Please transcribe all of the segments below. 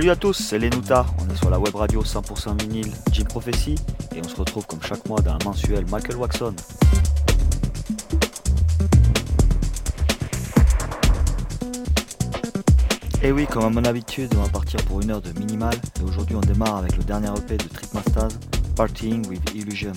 Salut à tous, c'est Lenuta, on est sur la web radio 100% vinyle Jim Prophecy et on se retrouve comme chaque mois dans un mensuel Michael Waxon. Et oui, comme à mon habitude, on va partir pour une heure de minimal et aujourd'hui on démarre avec le dernier EP de Trickmasters, Partying with Illusion.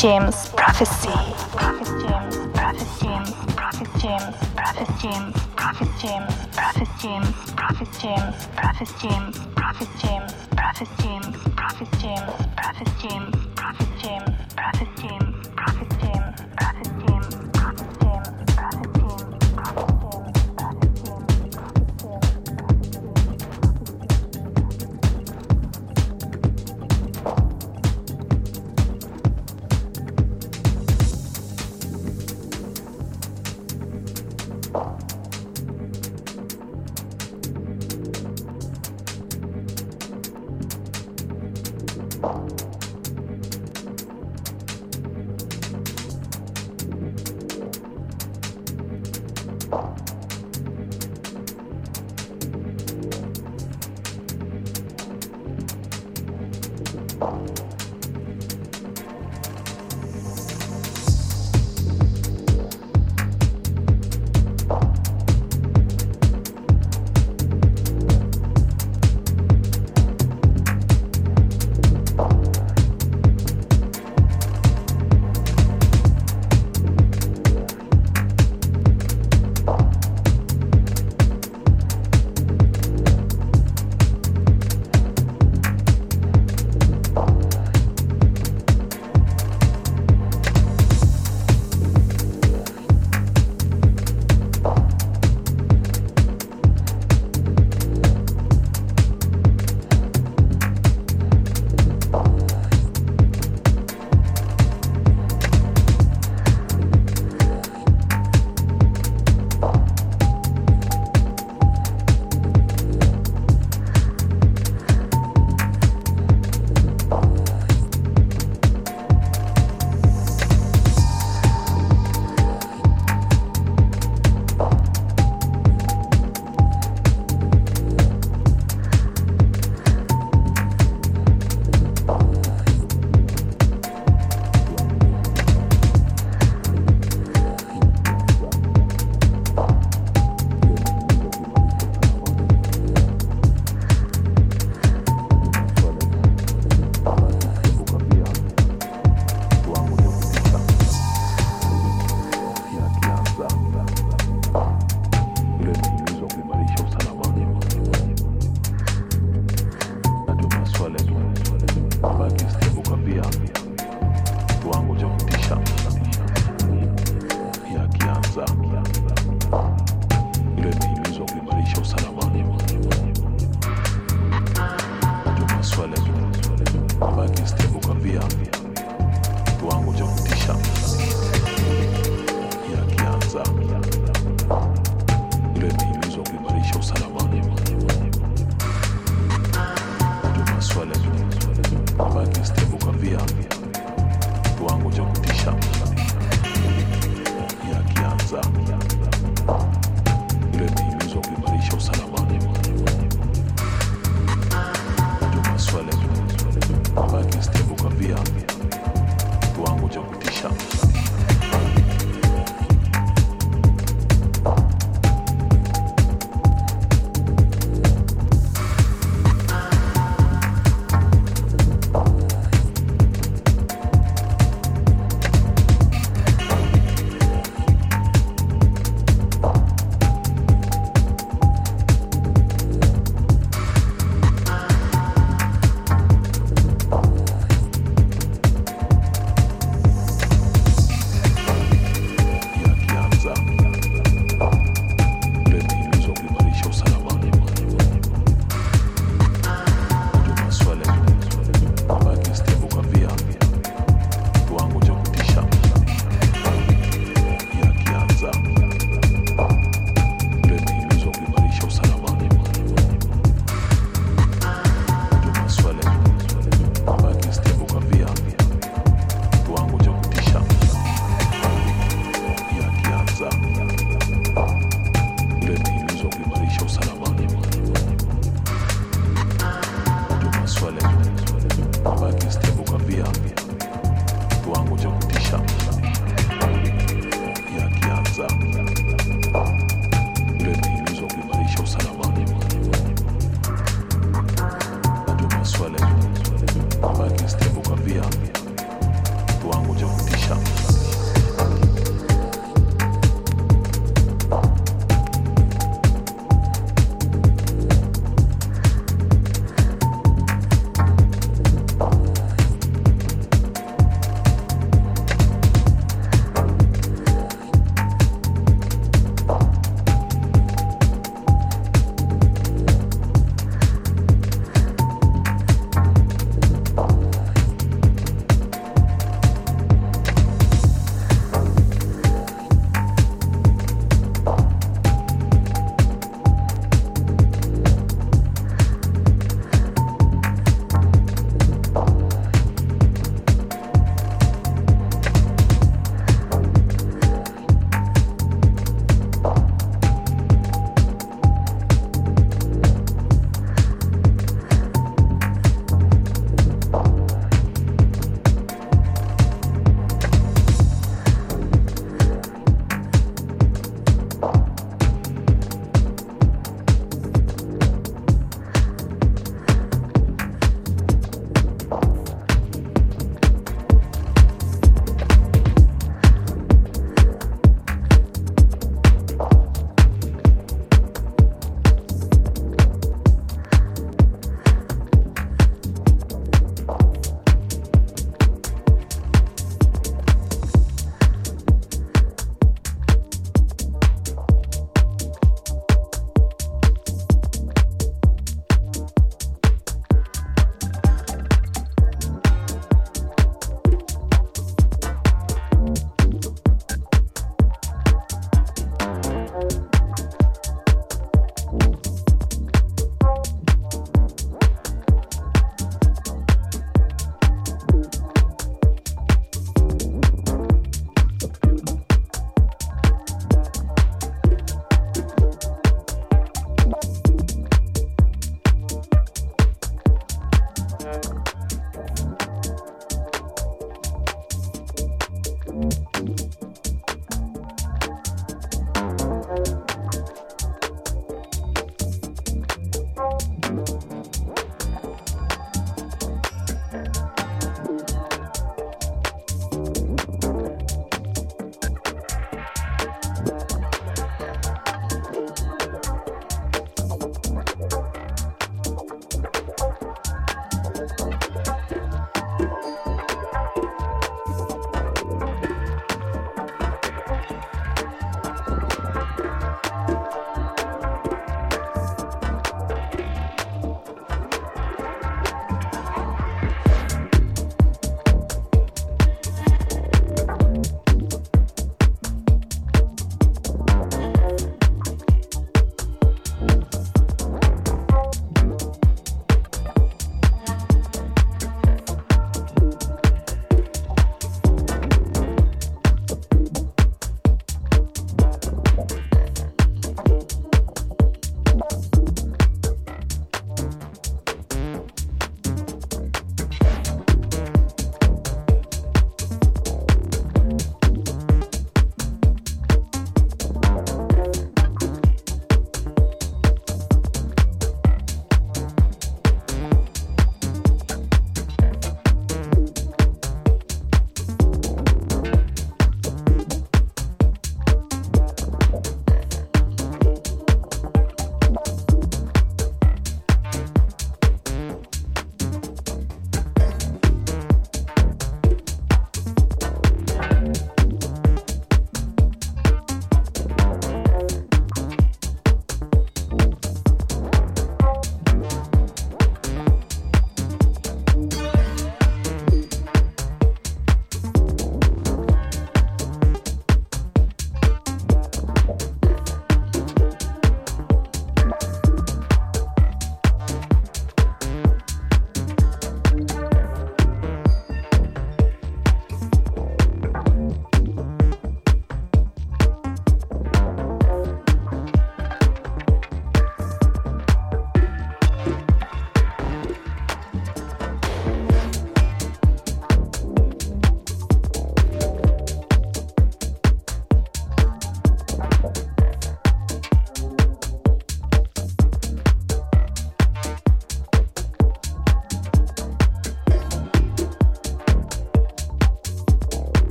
James Prophecy. Prophet James, Prophet James, Prophet James, Prophet James, Prophet James, Prophet James, Prophet James, Prophet James, Prophet James, Prophet James, Prophet James, Prophet James,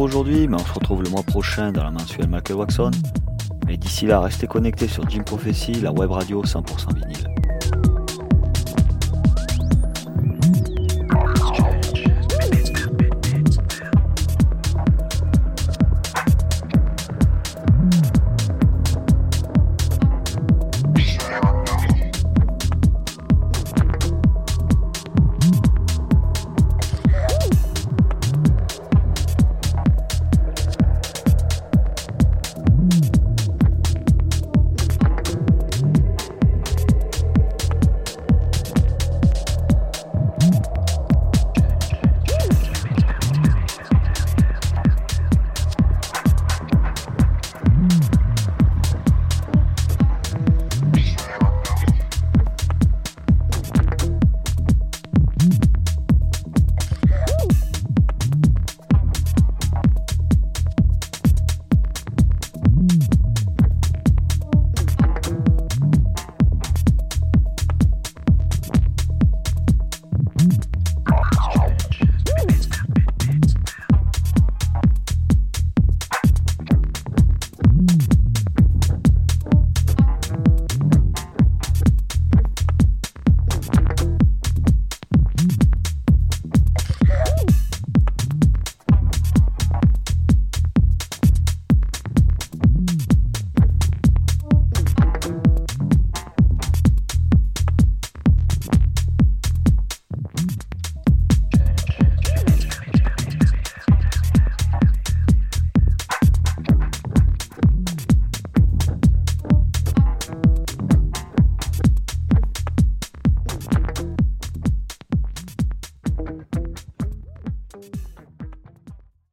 aujourd'hui, mais on se retrouve le mois prochain dans la mensuelle Michael Waxon. Et d'ici là, restez connectés sur Jim Prophecy, la web radio 100% vinyle.